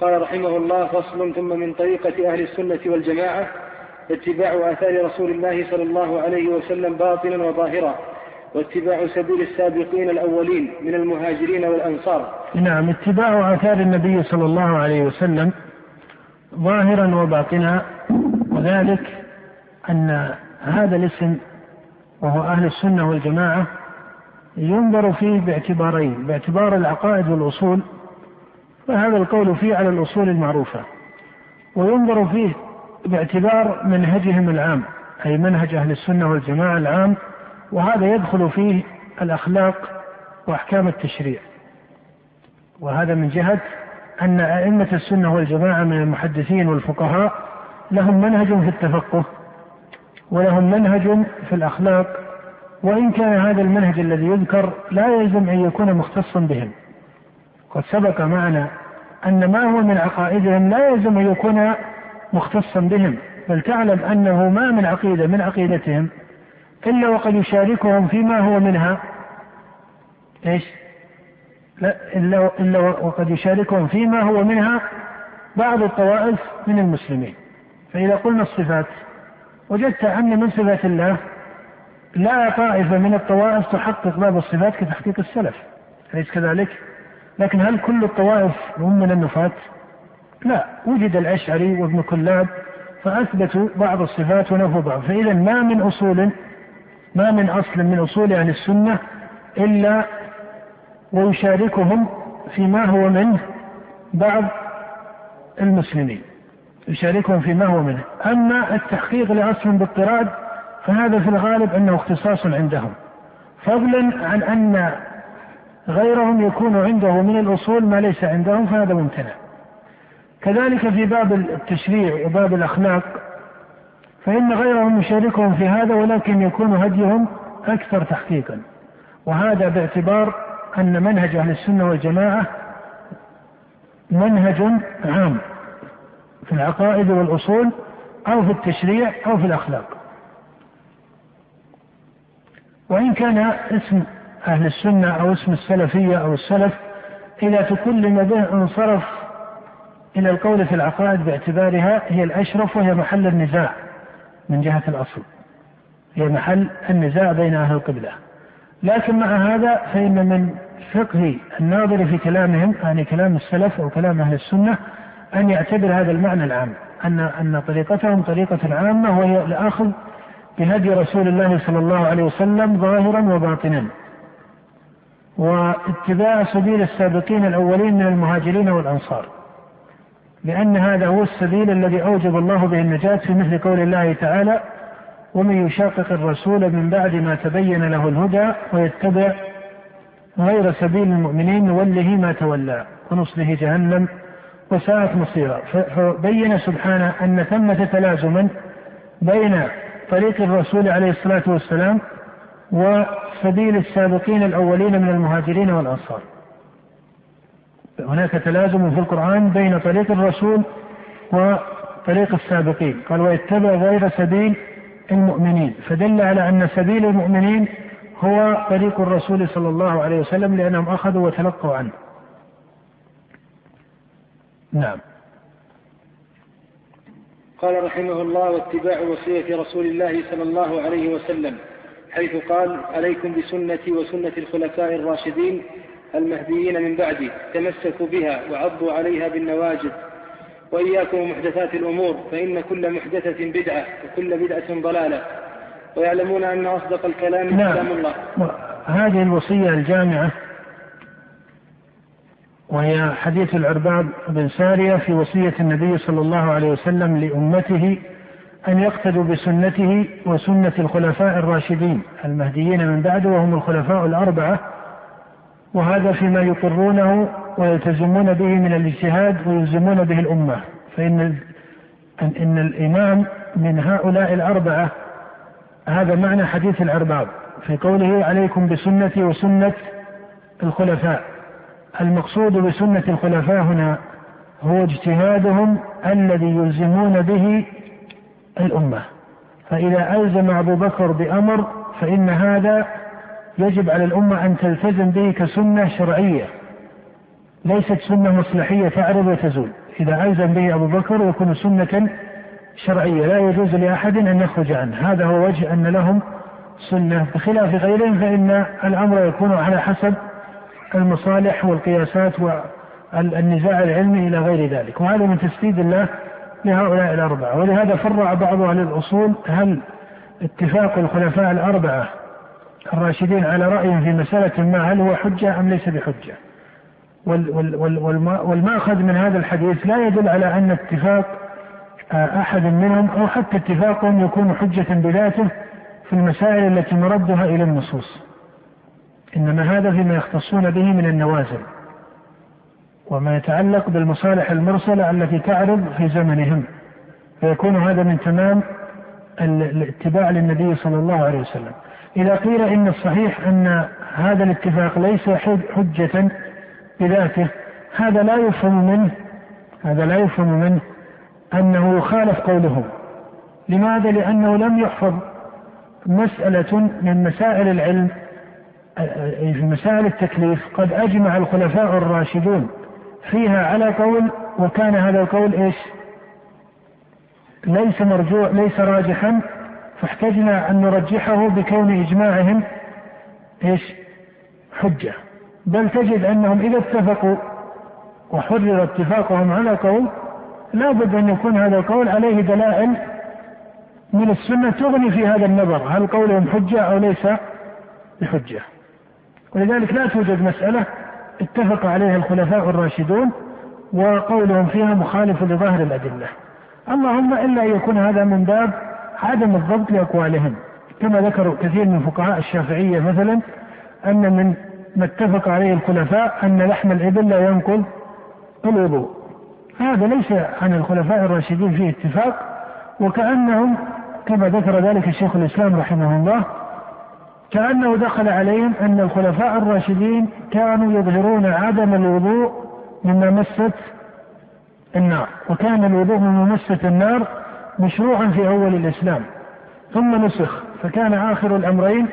قال رحمه الله فصل ثم من طريقة أهل السنة والجماعة اتباع آثار رسول الله صلى الله عليه وسلم باطنا وظاهرا واتباع سبيل السابقين الأولين من المهاجرين والأنصار. نعم اتباع آثار النبي صلى الله عليه وسلم ظاهرا وباطنا وذلك أن هذا الاسم وهو أهل السنة والجماعة ينظر فيه باعتبارين باعتبار العقائد والأصول فهذا القول فيه على الأصول المعروفة وينظر فيه باعتبار منهجهم العام أي منهج أهل السنة والجماعة العام وهذا يدخل فيه الأخلاق وأحكام التشريع. وهذا من جهة أن أئمة السنة والجماعة من المحدثين والفقهاء لهم منهج في التفقه ولهم منهج في الأخلاق وإن كان هذا المنهج الذي يذكر لا يلزم أن يكون مختصا بهم. قد سبق معنا أن ما هو من عقائدهم لا يلزم أن يكون مختصا بهم بل تعلم أنه ما من عقيدة من عقيدتهم إلا وقد يشاركهم فيما هو منها. إيش؟ لا إلا, إلا وقد يشاركهم فيما هو منها بعض الطوائف من المسلمين. فإذا قلنا الصفات وجدت أن من صفات الله لا طائفة من الطوائف تحقق باب الصفات كتحقيق السلف أليس كذلك؟ لكن هل كل الطوائف هم من النفاة؟ لا وجد الأشعري وابن كلاب فأثبتوا بعض الصفات ونفوا بعض فإذا ما من أصول ما من أصل من أصول أهل السنة إلا ويشاركهم فيما هو منه بعض المسلمين. يشاركهم فيما هو منه. أما التحقيق لأصل باضطراد فهذا في الغالب أنه اختصاص عندهم. فضلا عن أن غيرهم يكون عنده من الأصول ما ليس عندهم فهذا ممتنع. كذلك في باب التشريع وباب الأخلاق فإن غيرهم يشاركهم في هذا ولكن يكون هديهم أكثر تحقيقا. وهذا باعتبار أن منهج أهل السنة والجماعة منهج عام في العقائد والأصول أو في التشريع أو في الأخلاق. وإن كان اسم أهل السنة أو اسم السلفية أو السلف إذا تكلم به انصرف إلى القول في العقائد باعتبارها هي الأشرف وهي محل النزاع من جهة الأصل. هي محل النزاع بين أهل القبلة. لكن مع هذا فإن من فقه الناظر في كلامهم يعني كلام السلف أو كلام أهل السنة أن يعتبر هذا المعنى العام. أن أن طريقتهم طريقة عامة وهي الأخذ بهدي رسول الله صلى الله عليه وسلم ظاهرا وباطنا. واتباع سبيل السابقين الأولين من المهاجرين والأنصار لأن هذا هو السبيل الذي أوجب الله به النجاة في مثل قول الله تعالى ومن يشاقق الرسول من بعد ما تبين له الهدى ويتبع غير سبيل المؤمنين نوله ما تولى ونصله جهنم وساءت مصيرا. فبين سبحانه أن ثمة تلازما بين طريق الرسول عليه الصلاة والسلام وسبيل السابقين الأولين من المهاجرين والأنصار. هناك تلازم في القرآن بين طريق الرسول وطريق السابقين. قال ويتبع غير سبيل المؤمنين. فدل على أن سبيل المؤمنين هو طريق الرسول صلى الله عليه وسلم لأنهم أخذوا وتلقوا عنه. نعم. قال رحمه الله واتباع وصية رسول الله صلى الله عليه وسلم. حيث قال عليكم بسنتي وسنة الخلفاء الراشدين المهديين من بعدي تمسكوا بها وعضوا عليها بالنواجذ وإياكم محدثات الأمور فإن كل محدثة بدعة وكل بدعة ضلالة ويعلمون أن أصدق الكلام نعم. كلام الله هذه الوصية الجامعة وهي حديث العرباب بن سارية في وصية النبي صلى الله عليه وسلم لأمته أن يقتدوا بسنته وسنة الخلفاء الراشدين المهديين من بعده وهم الخلفاء الأربعة وهذا فيما يقرونه ويلتزمون به من الاجتهاد ويلزمون به الأمة. فإن إن الإمام من هؤلاء الأربعة هذا معنى حديث العرباب في قوله عليكم بسنتي وسنة الخلفاء. المقصود بسنة الخلفاء هنا هو اجتهادهم الذي يلزمون به الأمة. فإذا ألزم أبو بكر بأمر فإن هذا يجب على الأمة أن تلتزم به كسنة شرعية. ليست سنة مصلحية تعرض وتزول. إذا ألزم به أبو بكر يكون سنة شرعية. لا يجوز لأحد أن يخرج عنه. هذا هو وجه أن لهم سنة. بخلاف غيرهم فإن الأمر يكون على حسب المصالح والقياسات والنزاع العلمي إلى غير ذلك. وهذا من تسديد الله لهؤلاء الأربعة ولهذا فرع بعض أهل الأصول هل اتفاق الخلفاء الأربعة الراشدين على رأي في مسألة ما هل هو حجة أم ليس بحجة؟ والمأخذ من هذا الحديث لا يدل على أن اتفاق أحد منهم أو حتى اتفاقهم يكون حجة بذاته في المسائل التي مردها إلى النصوص. إنما هذا فيما يختصون به من النوازل. وما يتعلق بالمصالح المرسلة التي تعرض في زمنهم. فيكون هذا من تمام الاتباع للنبي صلى الله عليه وسلم. إذا قيل إن الصحيح أن هذا الاتفاق ليس حجة بذاته هذا لا يفهم منه هذا لا يفهم منه أنه يخالف قوله. لماذا؟ لأنه لم يحفظ مسألة من مسائل العلم في مسائل التكليف. قد أجمع الخلفاء الراشدون فيها على قول وكان هذا القول إيش؟ ليس مرجوع ليس راجحا فاحتجنا أن نرجحه بكون إجماعهم إيش؟ حجة بل تجد أنهم إذا اتفقوا وحرر اتفاقهم على قول لا بد أن يكون هذا القول عليه دلائل من السنة تغني في هذا النظر هل قولهم حجة أو ليس بحجة ولذلك لا توجد مسألة اتفق عليها الخلفاء الراشدون وقولهم فيها مخالف لظاهر الأدلة. اللهم إلا أن يكون هذا من باب عدم الضبط لأقوالهم. كما ذكر كثير من فقهاء الشافعية مثلا أن من ما اتفق عليه الخلفاء أن لحم الإبل لا ينقض الوضوء. هذا ليس عن الخلفاء الراشدين فيه اتفاق وكأنهم كما ذكر ذلك الشيخ الإسلام رحمه الله كأنه دخل عليهم أن الخلفاء الراشدين كانوا يظهرون عدم الوضوء مما مست النار وكان الوضوء مما مست النار مشروعا في أول الإسلام. ثم نسخ فكان آخر الأمرين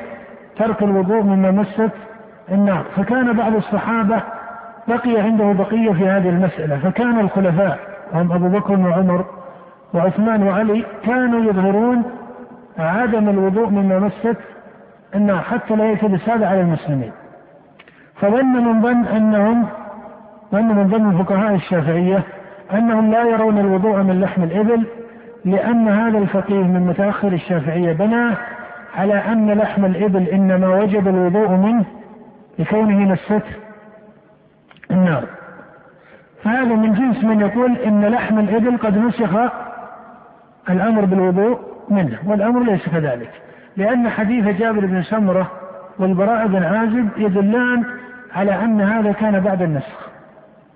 ترك الوضوء مما مست النار. فكان بعض الصحابة بقي عنده بقية في هذه المسألة. فكان الخلفاء هم أبو بكر وعمر وعثمان وعلي كانوا يظهرون عدم الوضوء مما مست النار حتى لا يلتبس هذا على المسلمين. فظن من ظن أنهم ظن من ظن الفقهاء الشافعية أنهم لا يرون الوضوء من لحم الإبل لأن هذا الفقيه من متأخر الشافعية بناه على أن لحم الإبل إنما وجب الوضوء منه لكونه الستر النار. فهذا من جنس من يقول إن لحم الإبل قد نسخ الأمر بالوضوء منه والأمر ليس كذلك. لأن حديث جابر بن سمرة والبراء بن عازب يدلان على أن هذا كان بعد النسخ.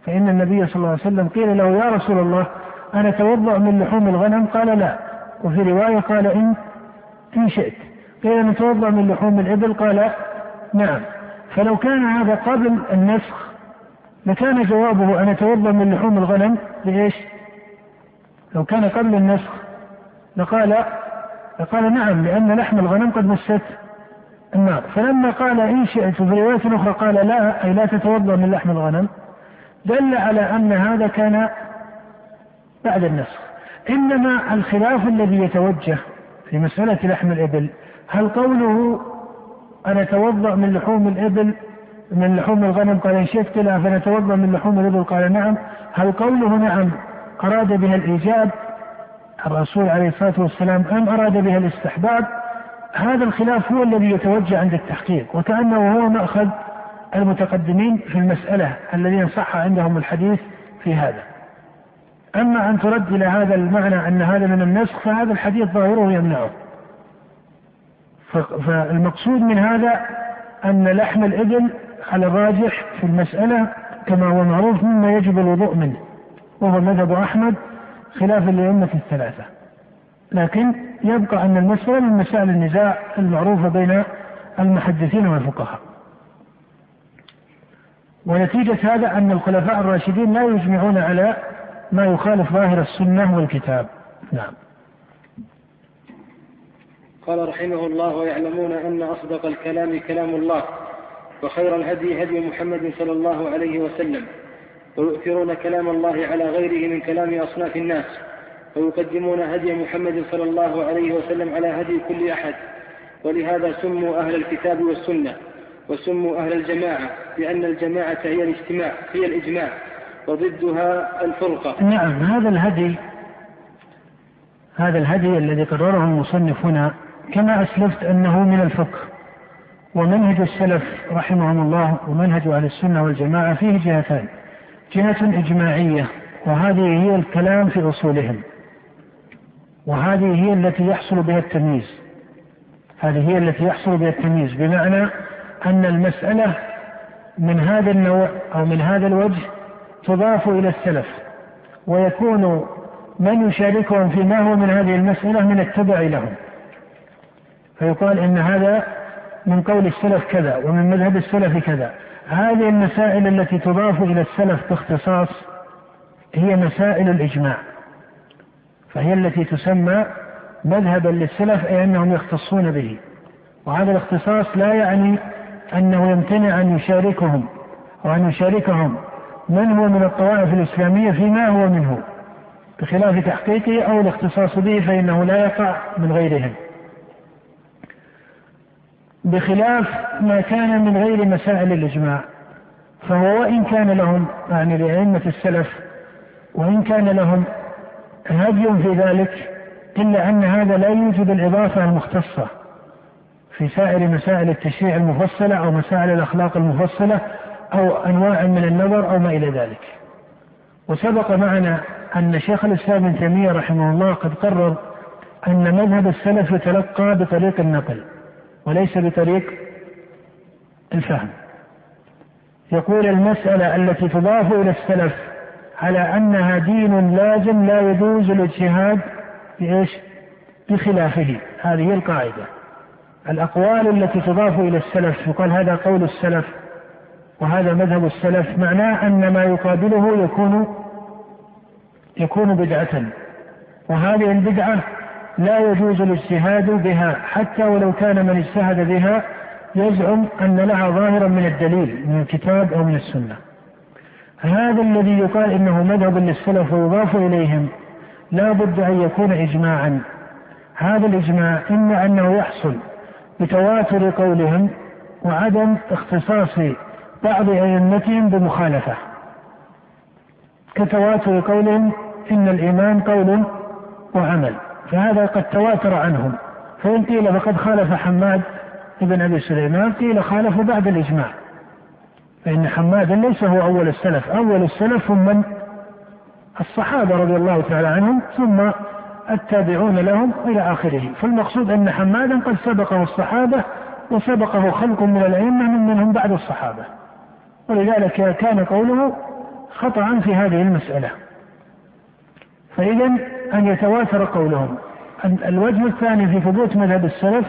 فإن النبي صلى الله عليه وسلم قيل له يا رسول الله أنا اتوضا من لحوم الغنم؟ قال لا. وفي رواية قال إن إن شئت. قيل نتوضا من لحوم الإبل؟ قال نعم. فلو كان هذا قبل النسخ لكان جوابه أن أتوضأ من لحوم الغنم بإيش؟ لو كان قبل النسخ لقال لقال نعم لأن لحم الغنم قد مست النار. فلما قال إن شئت في رواية أخرى قال لا أي لا تتوضأ من لحم الغنم. دل على أن هذا كان بعد النسخ. إنما الخلاف الذي يتوجه في مسألة لحم الإبل هل قوله أنا أتوضأ من لحوم الإبل من لحوم الغنم؟ قال إن شئت لا فنتوضأ من لحوم الإبل. قال نعم. هل قوله نعم أراد بها الإيجاب؟ الرسول عليه الصلاة والسلام أم أراد بها الاستحباب هذا الخلاف هو الذي يتوجه عند التحقيق وكأنه هو مأخذ المتقدمين في المسألة الذين صح عندهم الحديث في هذا. أما أن ترد إلى هذا المعنى أن هذا من النسخ فهذا الحديث ظاهره يمنعه. فالمقصود من هذا أن لحم الإبل على الراجح في المسألة كما هو معروف مما يجب الوضوء منه وهو مذهب أحمد خلافا لأئمة الثلاثة. لكن يبقى أن المسألة من مسائل النزاع المعروفة بين المحدثين والفقهاء. ونتيجة هذا أن الخلفاء الراشدين لا يجمعون على ما يخالف ظاهر السنة والكتاب. نعم. قال رحمه الله ويعلمون أن أصدق الكلام كلام الله وخير الهدي هدي محمد صلى الله عليه وسلم. ويؤثرون كلام الله على غيره من كلام أصناف الناس ويقدمون هدي محمد صلى الله عليه وسلم على هدي كل أحد. ولهذا سموا أهل الكتاب والسنة وسموا أهل الجماعة لأن الجماعة هي الاجتماع هي الإجماع وضدها الفرقة. نعم هذا الهدي هذا الهدي الذي قرره المصنف هنا كما أسلفت أنه من الفقه. ومنهج السلف رحمهم الله ومنهج أهل السنة والجماعة فيه جهتان. جهة إجماعية وهذه هي الكلام في أصولهم. وهذه هي التي يحصل بها التمييز. هذه هي التي يحصل بها التمييز بمعنى أن المسألة من هذا النوع أو من هذا الوجه تضاف إلى السلف ويكون من يشاركهم فيما هو من هذه المسألة من التبع لهم. فيقال إن هذا من قول السلف كذا ومن مذهب السلف كذا. هذه المسائل التي تضاف إلى السلف باختصاص هي مسائل الإجماع فهي التي تسمى مذهبا للسلف أي أنهم يختصون به. وهذا الاختصاص لا يعني أنه يمتنع أن يشاركهم أو أن يشاركهم من هو من الطوائف الإسلامية فيما هو منه بخلاف تحقيقه أو الاختصاص به فإنه لا يقع من غيرهم. بخلاف ما كان من غير مسائل الإجماع. فهو وإن كان لهم يعني لأئمة السلف وإن كان لهم هدي في ذلك إلا أن هذا لا يوجب الإضافة المختصة في سائر مسائل التشريع المفصلة أو مسائل الأخلاق المفصلة أو أنواع من النظر أو ما إلى ذلك. وسبق معنا أن شيخ الإسلام ابن تيمية رحمه الله قد قرر أن مذهب السلف يتلقى بطريق النقل. وليس بطريق الفهم. يقول المسألة التي تضاف إلى السلف على أنها دين لازم لا يجوز الاجتهاد بإيش؟ بخلافه. هذه القاعدة. الأقوال التي تضاف إلى السلف يقال هذا قول السلف وهذا مذهب السلف معناه أن ما يقابله يكون يكون بدعة. وهذه البدعة لا يجوز الاجتهاد بها حتى ولو كان من اجتهد بها يزعم أن لها ظاهرا من الدليل من الكتاب أو من السنة. هذا الذي يقال إنه مذهب للسلف ويضاف إليهم لا بد أن يكون إجماعا. هذا الإجماع إما أنه يحصل بتواتر قولهم وعدم اختصاص بعض أئمتهم بمخالفة. كتواتر قولهم إن الإيمان قول وعمل. فهذا قد تواتر عنهم. فإن قيل فقد خالف حماد ابن أبي سليمان قيل خالفوا بعد الإجماع. فإن حمادا ليس هو أول السلف. أول السلف هم من؟ الصحابة رضي الله تعالى عنهم ثم التابعون لهم إلى آخره. فالمقصود أن حمادا قد سبقه الصحابة وسبقه خلق من الأئمة من منهم بعد الصحابة. ولذلك كان قوله خطأ في هذه المسألة. فإذا أن يتواتر قولهم. الوجه الثاني في ثبوت مذهب السلف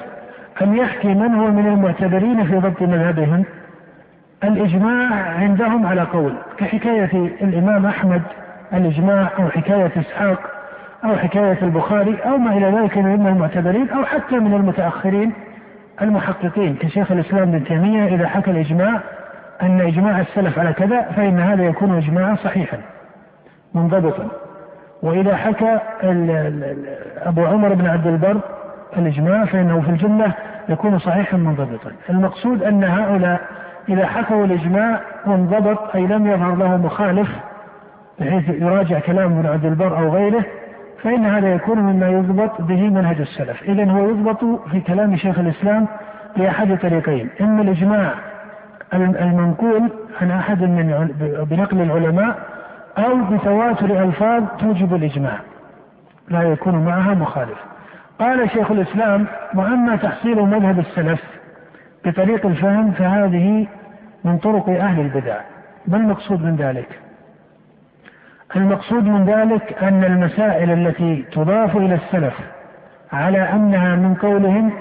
أن يحكي من هو من المعتبرين في ضبط مذهبهم. الإجماع عندهم على قول كحكاية الإمام أحمد الإجماع أو حكاية إسحاق أو حكاية البخاري أو ما إلى ذلك من المعتبرين أو حتى من المتأخرين المحققين. كشيخ الإسلام ابن تيمية إذا حكى الإجماع أن إجماع السلف على كذا فإن هذا يكون إجماعا صحيحا منضبطا. وإذا حكى أبو عمر بن عبد البر الإجماع فإنه في الجملة يكون صحيحا منضبطا. المقصود أن هؤلاء إذا حكوا الإجماع وانضبط أي لم يظهر له مخالف بحيث يراجع كلام ابن عبد البر أو غيره فإن هذا يكون مما يضبط به منهج السلف. إذا هو يضبط في كلام شيخ الإسلام بأحد طريقين. إما الإجماع المنقول عن أحد من بنقل العلماء أو بتواتر ألفاظ توجب الإجماع. لا يكون معها مخالف. قال شيخ الإسلام وأما تحصيل مذهب السلف بطريق الفهم فهذه من طرق أهل البدع. ما المقصود من ذلك؟ المقصود من ذلك أن المسائل التي تضاف إلى السلف على أنها من قولهم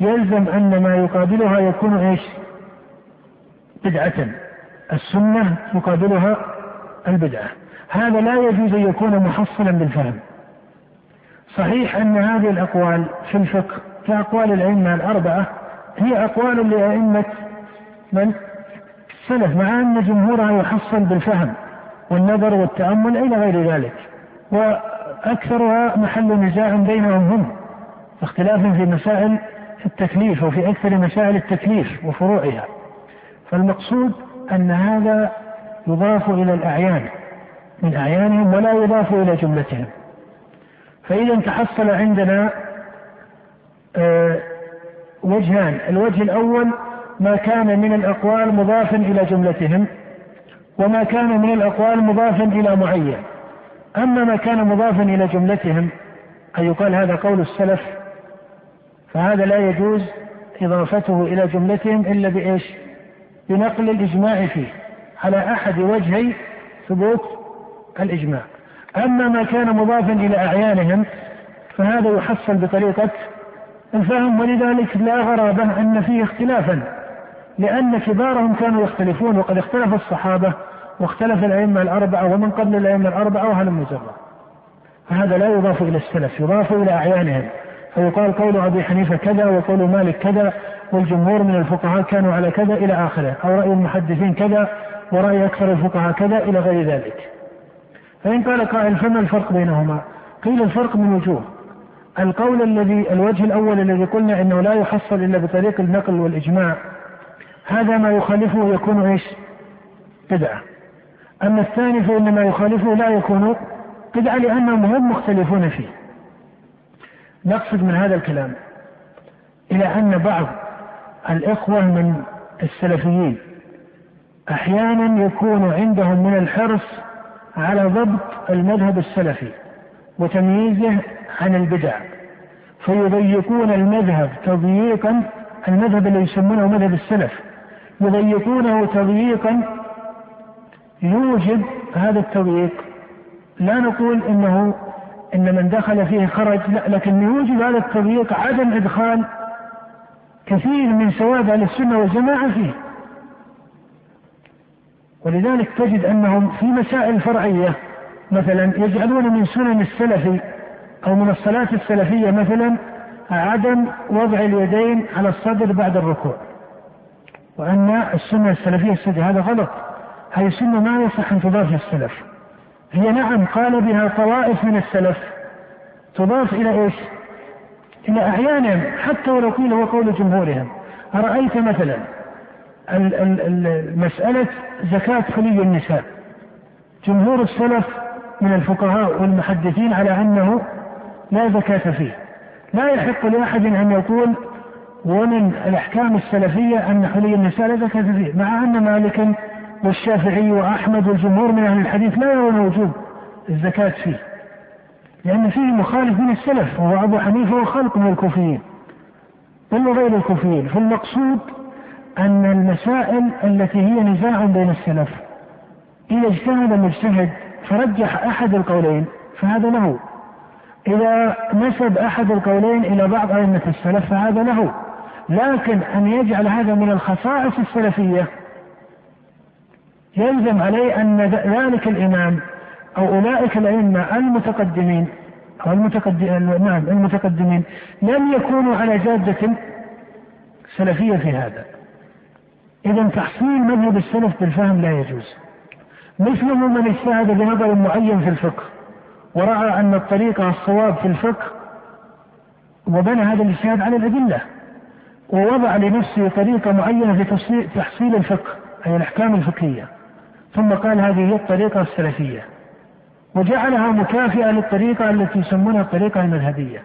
يلزم أن ما يقابلها يكون إيش؟ بدعة. السنة يقابلها البدعة. هذا لا يجوز أن يكون محصلا بالفهم. صحيح أن هذه الأقوال في الفقه كأقوال الأئمة الأربعة هي أقوال لأئمة من؟ السلف مع أن جمهورها يحصل بالفهم والنظر والتأمل إلى غير ذلك. وأكثرها محل نزاع بينهم هم اختلاف في مسائل التكليف وفي أكثر مسائل التكليف وفروعها. فالمقصود أن هذا يضاف إلى الأعيان من أعيانهم ولا يضاف إلى جملتهم. فإذا تحصل عندنا آه، وجهان الوجه الأول ما كان من الأقوال مضافا إلى جملتهم وما كان من الأقوال مضافا إلى معين. أما ما كان مضافا إلى جملتهم أن يقال هذا قول السلف فهذا لا يجوز إضافته إلى جملتهم إلا بإيش؟ بنقل الإجماع فيه. على أحد وجهي ثبوت الإجماع. أما ما كان مضافا إلى أعيانهم فهذا يحصل بطريقة الفهم ولذلك لا غرابة أن فيه اختلافا لأن كبارهم كانوا يختلفون وقد اختلف الصحابة واختلف الأئمة الأربعة ومن قبل الأئمة الأربعة وهلم مجرة فهذا لا يضاف إلى السلف يضاف إلى أعيانهم. فيقال قول أبي حنيفة كذا وقول مالك كذا والجمهور من الفقهاء كانوا على كذا إلى آخره أو رأي المحدثين كذا ورأي أكثر الفقهاء كذا إلى غير ذلك فإن قال قائل فما الفرق بينهما قيل الفرق من وجوه القول الذي الوجه الأول الذي قلنا أنه لا يحصل إلا بطريق النقل والإجماع هذا ما يخالفه يكون إيش؟ بدعة. أما الثاني فإن ما يخالفه لا يكون بدعة لأنهم هم مختلفون فيه. نقصد من هذا الكلام إلى أن بعض الإخوة من السلفيين أحيانا يكون عندهم من الحرص على ضبط المذهب السلفي وتمييزه عن البدع فيضيقون المذهب تضييقا المذهب الذي يسمونه مذهب السلف يضيقونه تضييقا يوجب هذا التضييق. لا نقول إنه إن من دخل فيه خرج لا لكن يوجب هذا التضييق عدم إدخال كثير من سواد أهل السنة والجماعة فيه. ولذلك تجد أنهم في مسائل فرعية مثلا يجعلون من سنن السلفي أو من الصلاة السلفية مثلا عدم وضع اليدين على الصدر بعد الركوع. وأن السنة السلفية السجدة هذا غلط. هذه السنة ما يصح أن تضاف للسلف هي نعم قال بها طوائف من السلف. تضاف إلى إيش؟ إلى أعيانهم حتى ولو قيل هو قول جمهورهم. أرأيت مثلا؟ مسألة زكاة خلي النساء. جمهور السلف من الفقهاء والمحدثين على أنه لا زكاة فيه. لا يحق لأحد أن يقول ومن الأحكام السلفية أن حلي النساء لا زكاة فيه مع أن مالكا والشافعي وأحمد والجمهور من أهل الحديث لا يرون وجوب الزكاة فيه. لأن فيه مخالف من السلف وهو أبو حنيفة وخلق من الكوفيين. بل وغير الكوفيين. فالمقصود أن المسائل التي هي نزاع بين السلف إذا اجتهد مجتهد فرجح أحد القولين فهذا له. إذا نسب أحد القولين إلى بعض أئمة السلف فهذا له. لكن أن يجعل هذا من الخصائص السلفية يلزم عليه أن ذلك الإمام أو أولئك الأئمة المتقدمين أو المتقدمين نعم المتقدمين لم يكونوا على جادة سلفية في هذا. إذا تحصيل مذهب السلف بالفهم لا يجوز. مثله من اجتهد بنظر معين في الفقه ورأى أن الطريقة الصواب في الفقه وبنى هذا الاجتهاد على الأدلة ووضع لنفسه طريقة معينة في تحصيل الفقه أي الأحكام الفقهية. ثم قال هذه هي الطريقة السلفية وجعلها مكافئة للطريقة التي يسمونها الطريقة المذهبية.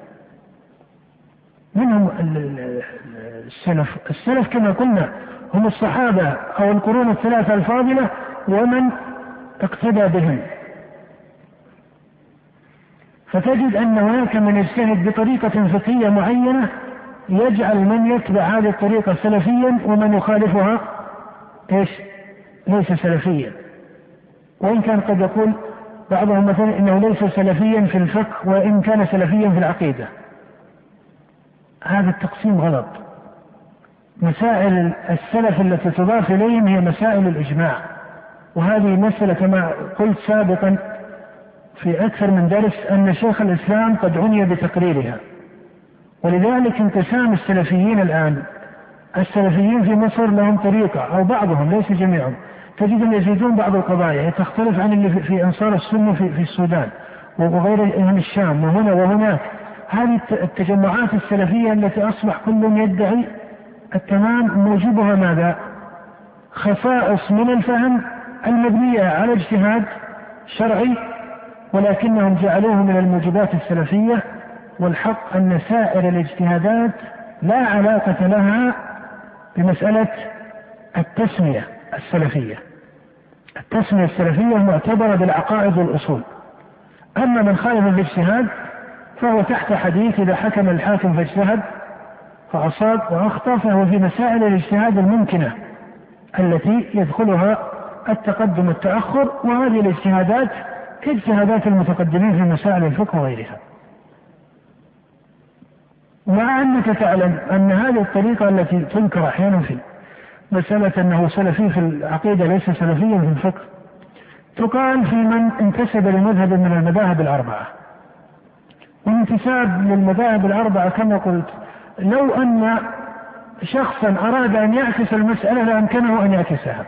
السلف السلف كما قلنا هم الصحابة أو القرون الثلاثة الفاضلة ومن اقتدى بهم فتجد أن هناك من يجتهد بطريقة فقهية معينة يجعل من يتبع هذه الطريقة سلفيا ومن يخالفها إيش؟ ليس سلفيا. وإن كان قد يقول بعضهم مثلا إنه ليس سلفيا في الفقه وإن كان سلفيا في العقيدة. هذا التقسيم غلط. مسائل السلف التي تضاف إليهم هي مسائل الإجماع. وهذه مسألة كما قلت سابقا في أكثر من درس أن شيخ الإسلام قد عني بتقريرها. ولذلك انقسام السلفيين الآن. السلفيين في مصر لهم طريقة أو بعضهم ليس جميعهم. تجدهم يزيدون بعض القضايا. تختلف عن اللي في أنصار السنة في, في السودان وغير الشام وهنا وهناك. هذه التجمعات السلفية التي أصبح كل يدعي التمام موجبها ماذا؟ خصائص من الفهم المبنية على اجتهاد شرعي ولكنهم جعلوه من الموجبات السلفية والحق أن سائر الاجتهادات لا علاقة لها بمسألة التسمية السلفية التسمية السلفية معتبرة بالعقائد والأصول أما من خالف الاجتهاد فهو تحت حديث إذا حكم الحاكم فاجتهد فأصاب وأخطأ فهو في مسائل الاجتهاد الممكنة التي يدخلها التقدم والتأخر وهذه الاجتهادات كاجتهادات المتقدمين في مسائل الفقه وغيرها. مع أنك تعلم أن هذه الطريقة التي تنكر أحيانا في مسألة أنه سلفي في العقيدة ليس سلفيا في الفقه تقال في من انتسب لمذهب من المذاهب الأربعة والانتساب للمذاهب الأربعة كما قلت لو أن شخصا أراد أن يعكس المسألة لأمكنه أن يعكسها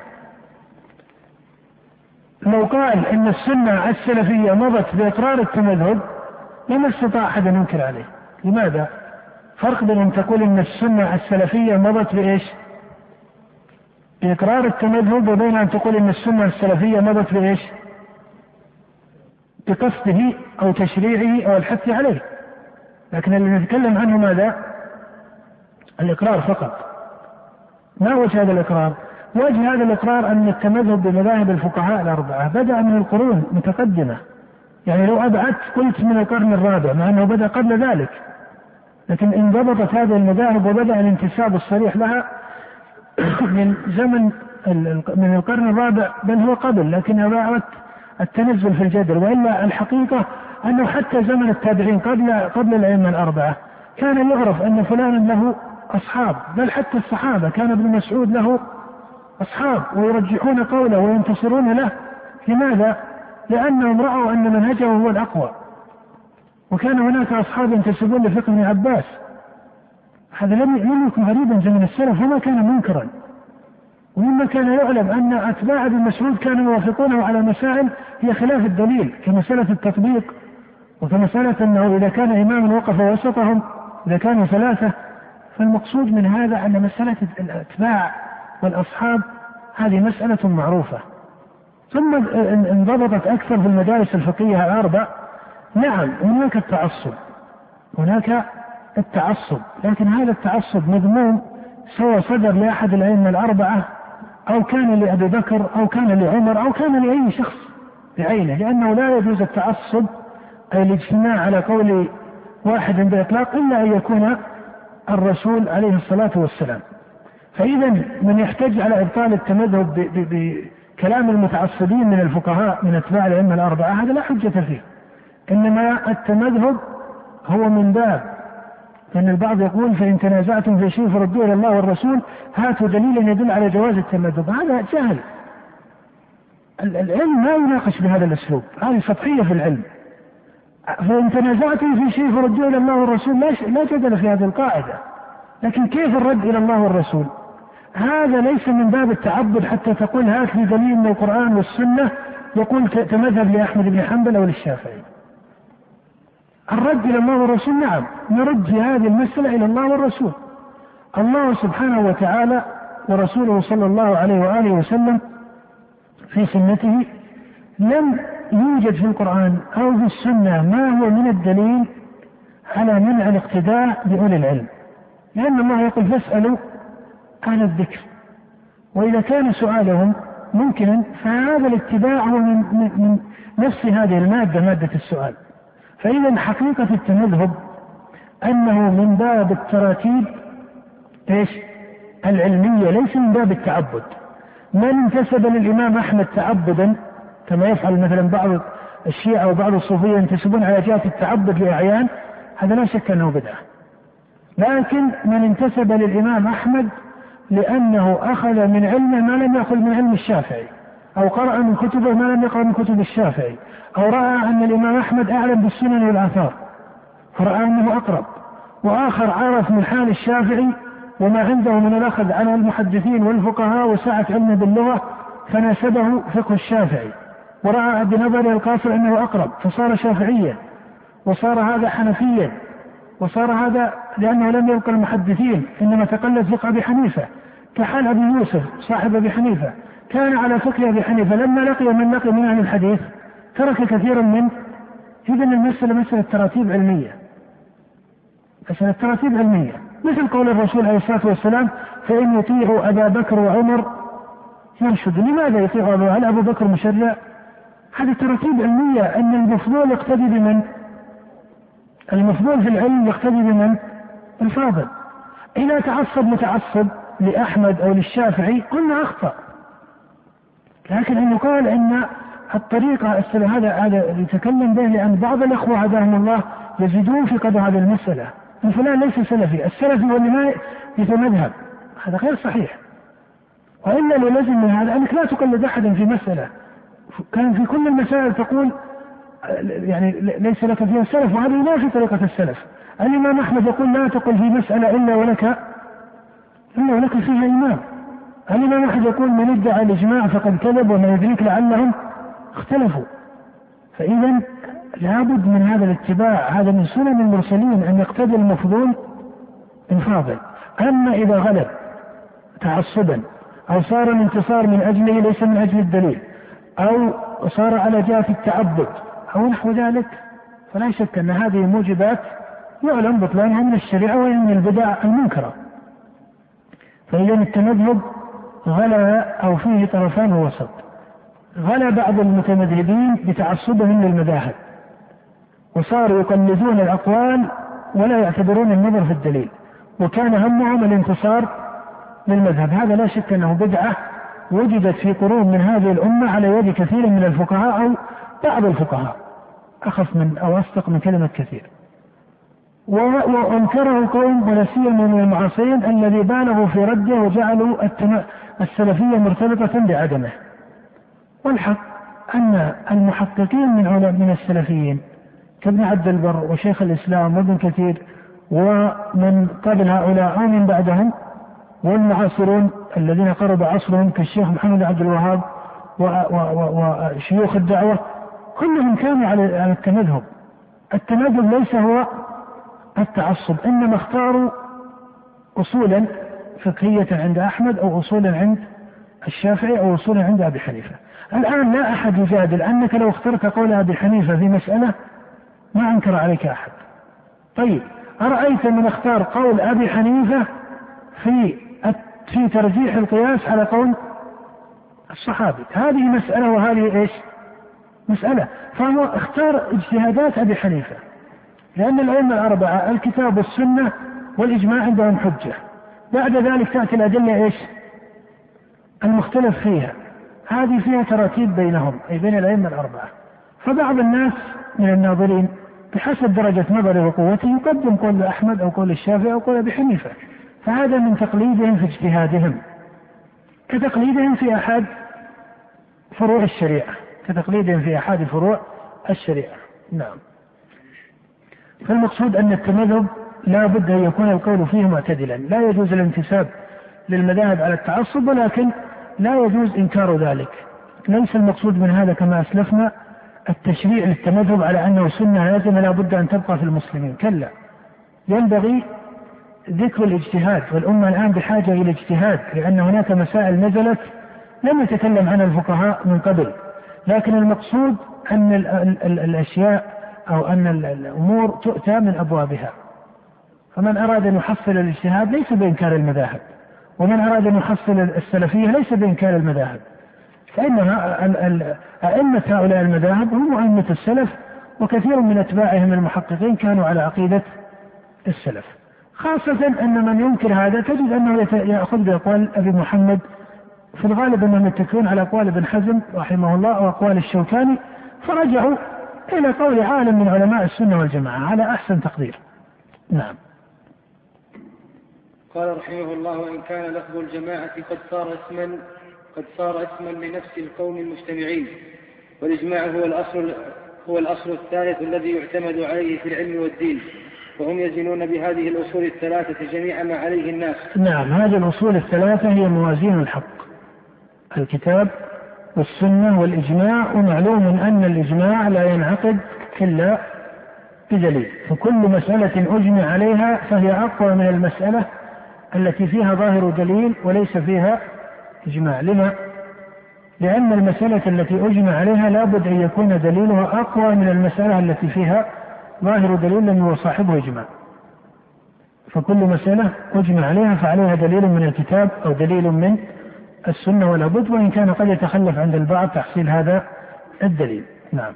لو قال إن السنة السلفية مضت بإقرار التمذهب لما استطاع أحد أن ينكر عليه. لماذا؟ فرق بين أن تقول إن السنة السلفية مضت بإيش؟ بإقرار التمذهب وبين أن تقول إن السنة السلفية مضت بإيش؟ بقصده أو تشريعه أو الحث عليه. لكن اللي نتكلم عنه ماذا؟ الإقرار فقط. ما وجه هذا الإقرار؟ وجه هذا الإقرار أن التمذهب بمذاهب الفقهاء الأربعة بدأ من القرون متقدمة يعني لو أبعدت قلت من القرن الرابع مع أنه بدأ قبل ذلك لكن انضبطت هذه المذاهب وبدأ الانتساب الصريح لها من زمن من القرن الرابع بل هو قبل لكن أبعدت التنزل في الجدل وإلا الحقيقة أنه حتى زمن التابعين قبل قبل الأئمة الأربعة كان يعرف أن فلانا له أصحاب بل حتى الصحابة كان ابن مسعود له أصحاب ويرجحون قوله وينتصرون له. لماذا؟ لأنهم رأوا أن منهجه هو الأقوى. وكان هناك أصحاب ينتسبون لفقه ابن عباس. هذا لم لم يكن غريبا زمن السلف وما كان منكرا. ومما كان يعلم أن أتباع ابن مسعود كانوا يوافقونه على مسائل هي خلاف الدليل كمسألة التطبيق وكمسألة أنه إذا كان إماما وقف وسطهم إذا كانوا ثلاثة. فالمقصود من هذا أن مسألة الأتباع والأصحاب هذه مسألة معروفة. ثم انضبطت أكثر في المدارس الفقهية الأربع نعم هناك التعصب. هناك التعصب لكن هذا التعصب مذموم سواء صدر لأحد الأئمة الأربعة أو كان لأبي بكر أو كان لعمر أو كان لأي شخص بعينه لأنه لا يجوز التعصب أي الاجتماع على قول واحد بإطلاق إلا أن يكون الرسول عليه الصلاة والسلام. فإذا من يحتج على إبطال التمذهب بكلام المتعصبين من الفقهاء من أتباع الأئمة الأربعة هذا لا حجة فيه. إنما التمذهب هو من باب لأن البعض يقول فإن تنازعتم في شيء فردوه إلى الله والرسول هاتوا دليلا يدل على جواز التمذهب هذا جهل العلم ما يناقش بهذا الأسلوب. هذه سطحية في العلم. فإن تنازعتم في شيء فردوه إلى الله والرسول لا جدل في هذه القاعدة. لكن كيف الرد إلى الله والرسول؟ هذا ليس من باب التعبد حتى تقول هات لي دليل من القرآن والسنة يقول تمذهب لأحمد بن حنبل أو للشافعي. الرد إلى الله والرسول نعم نرد في هذه المسألة إلى الله والرسول. الله سبحانه وتعالى ورسوله صلى الله عليه وآله وسلم في سنته لم يوجد في القرآن أو في السنة ما هو من الدليل على منع الاقتداء بأولي العلم. لأن الله يقول فاسألوا أهل الذكر وإذا كان سؤالهم ممكنا فهذا الاتباع هو من, من, من نفس هذه المادة مادة السؤال. فإذا حقيقة التمذهب أنه من باب التراتيب إيش؟ العلمية ليس من باب التعبد. من انتسب للإمام أحمد تعبدا كما يفعل مثلا بعض الشيعة وبعض الصوفية ينتسبون على جهة التعبد لأعيان هذا لا شك أنه بدعة. لكن من انتسب للإمام أحمد لأنه أخذ من علمه ما لم يأخذ من علم الشافعي. أو قرأ من كتبه ما لم يقرأ من كتب الشافعي أو رأى أن الإمام أحمد أعلم بالسنن والآثار فرأى أنه أقرب. وآخر عرف من حال الشافعي وما عنده من الأخذ عن المحدثين والفقهاء وسعة علمه باللغة فناسبه فقه الشافعي. ورأى بنظر القاصر أنه أقرب فصار شافعيا. وصار هذا حنفيا. وصار هذا لأنه لم يبقى المحدثين إنما تقلد فقه أبي حنيفة كحال أبي يوسف صاحب أبي حنيفة. كان على فقه أبي حنيفة لما لقي من لقي من أهل الحديث ترك كثيرا من إذا المسألة مسألة تراتيب علمية مسألة تراتيب علمية مثل قول الرسول عليه الصلاة والسلام فإن يطيعوا أبا بكر وعمر يرشد لماذا يطيع أبو هل أبو بكر مشرع؟ هذه تراتيب علمية أن المفضول يقتدي بمن؟ المفضول في العلم يقتدي بمن؟ الفاضل إذا تعصب متعصب لأحمد أو للشافعي قلنا أخطأ لكن أن يقال أن الطريقة هذا هذا يتكلم به لأن بعض الأخوة هداهم الله يزيدون في قدر هذه المسألة. فلان ليس سلفي السلفي هو اللي ما يتمذهب هذا غير صحيح. وإلا لو لزم من هذا أنك لا تقلد أحدا في مسألة. كان في كل المسائل تقول يعني ليس لك فيها سلف وهذا ينافي طريقة السلف. الإمام أحمد يقول لا تقل في مسألة إلا ولك إلا ولك فيها إمام. الإمام أحمد يقول من ادعى الإجماع فقد كذب وما يدريك لعلهم اختلفوا؟ فإذا لابد من هذا الاتباع هذا من سنن المرسلين أن يقتدي المفضول بالفاضل أما إذا غلب تعصبا أو صار الانتصار من أجله ليس من أجل الدليل أو صار على جهة التعبد أو نحو ذلك فلا شك أن هذه موجبات يعلم بطلانها من الشريعة وهي من البدع المنكرة. فإذا التمذهب غلا أو فيه طرفان وسط. غلا بعض المتمذهبين بتعصبهم للمذاهب وصاروا يقلدون الأقوال ولا يعتبرون النظر في الدليل وكان همهم الانتصار للمذهب. هذا لا شك أنه بدعة وجدت في قرون من هذه الأمة على يد كثير من الفقهاء أو بعض الفقهاء أخف من أو أصدق من كلمة كثير. وأنكره قوم ولا سيما من المعاصرين الذي بالغوا في رده وجعلوا السلفية مرتبطة بعدمه. والحق أن المحققين من من السلفيين كابن عبد البر وشيخ الإسلام وابن كثير ومن قبل هؤلاء أو من بعدهم والمعاصرون الذين قرب عصرهم كالشيخ محمد عبد الوهاب وشيوخ الدعوة كلهم كانوا على التمذهب. التمذهب ليس هو التعصب إنما اختاروا اصولا فقهية عند أحمد أو أصولا عند الشافعي أو أصولا عند أبي حنيفة. الآن لا أحد يجادل أنك لو اخترت قول أبي حنيفة في مسألة ما أنكر عليك أحد. طيب أرأيت من اختار قول أبي حنيفة في في ترجيح القياس على قول الصحابي، هذه مسألة وهذه إيش؟ مسألة، فهو اختار اجتهادات أبي حنيفة. لأن الأئمة الأربعة الكتاب والسنة والإجماع عندهم حجة بعد ذلك تأتي الأدلة إيش؟ المختلف فيها. هذه فيها تراتيب بينهم أي بين الأئمة الأربعة. فبعض الناس من الناظرين بحسب درجة نظره وقوته يقدم قول أحمد أو قول الشافعي أو قول أبي حنيفة. فهذا من تقليدهم في اجتهادهم. كتقليدهم في أحد فروع الشريعة. كتقليدهم في أحد فروع الشريعة. نعم. فالمقصود أن التمذهب لا بد أن يكون القول فيه معتدلا. لا يجوز الانتساب للمذاهب على التعصب ولكن لا يجوز إنكار ذلك. ليس المقصود من هذا كما أسلفنا التشريع للتمذهب على أنه سنة لازمة لا بد أن تبقى في المسلمين. كلا. ينبغي ذكر الاجتهاد والأمة الآن بحاجة إلى اجتهاد لأن هناك مسائل نزلت لم يتكلم عنها الفقهاء من قبل. لكن المقصود أن الأشياء أو أن الأمور تؤتى من أبوابها. فمن أراد أن يحصل الاجتهاد ليس بإنكار المذاهب ومن أراد أن يحصل السلفية ليس بإنكار المذاهب. فإنها أئمة هؤلاء المذاهب هم أئمة السلف وكثير من أتباعهم المحققين كانوا على عقيدة السلف. خاصة أن من ينكر هذا تجد أنه يأخذ بأقوال أبي محمد. في الغالب أنهم يتكلون على أقوال ابن حزم رحمه الله وأقوال الشوكاني. فرجعوا إلى قول عالم من علماء السنة والجماعة على أحسن تقدير. نعم. قال رحمه الله وإن كان لفظ الجماعة قد صار اسما قد صار اسما لنفس القوم المجتمعين. والإجماع هو الأصل هو الأصل الثالث الذي يعتمد عليه في العلم والدين. وهم يزنون بهذه الأصول الثلاثة جميع ما عليه الناس. نعم هذه الأصول الثلاثة هي موازين الحق. الكتاب والسنة والإجماع ومعلوم أن الإجماع لا ينعقد إلا بدليل. فكل مسألة أجمع عليها فهي أقوى من المسألة التي فيها ظاهر دليل وليس فيها إجماع. لما؟ لأن المسألة التي أجمع عليها لابد أن يكون دليلها أقوى من المسألة التي فيها ظاهر دليل لم يصاحبه إجماع. فكل مسألة أجمع عليها فعليها دليل من الكتاب أو دليل من السنة ولا بد وإن كان قد يتخلف عند البعض تحصيل هذا الدليل. نعم.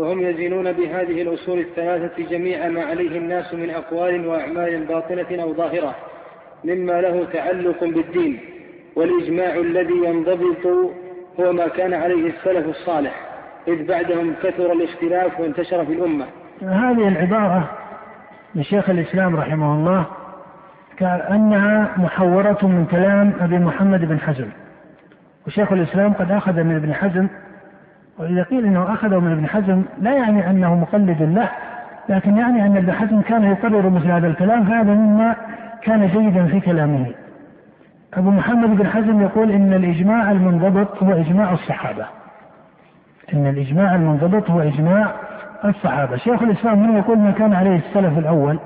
وهم يزنون بهذه الأصول الثلاثة جميع ما عليه الناس من أقوال وأعمال باطنة أو ظاهرة مما له تعلق بالدين والإجماع الذي ينضبط هو ما كان عليه السلف الصالح إذ بعدهم كثر الاختلاف وانتشر في الأمة. هذه العبارة لشيخ الإسلام رحمه الله كأنها محورة من كلام أبي محمد بن حزم وشيخ الإسلام قد أخذ من ابن حزم وإذا قيل أنه أخذه من ابن حزم لا يعني أنه مقلد له لكن يعني أن ابن حزم كان يقرر مثل هذا الكلام فهذا مما كان جيدا في كلامه. أبو محمد بن حزم يقول إن الإجماع المنضبط هو إجماع الصحابة. إن الإجماع المنضبط هو إجماع الصحابة. شيخ الإسلام هنا يقول ما كان عليه السلف الأول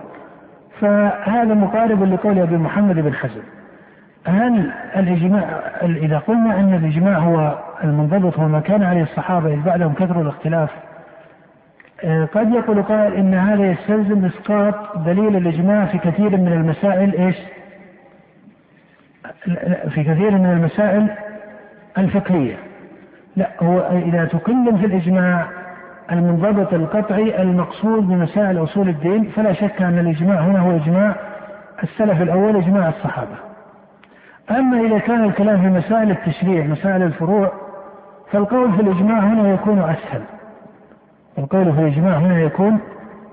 فهذا مقارب لقول أبي محمد بن حزم. هل الإجماع إذا قلنا أن الإجماع هو المنضبط هو ما كان عليه الصحابة إذ بعدهم كثر الاختلاف آه، قد يقول قائل إن هذا يستلزم إسقاط دليل الإجماع في كثير من المسائل إيش؟ في كثير من المسائل الفقهية لا هو إذا تكلم في الإجماع المنضبط القطعي المقصود بمسائل أصول الدين فلا شك أن الإجماع هنا هو إجماع السلف الأول إجماع الصحابة أما إذا كان الكلام في مسائل التشريع مسائل الفروع فالقول في الإجماع هنا يكون أسهل. القول في الإجماع هنا يكون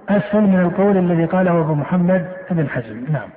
أسهل من القول الذي قاله أبو محمد بن حزم. نعم.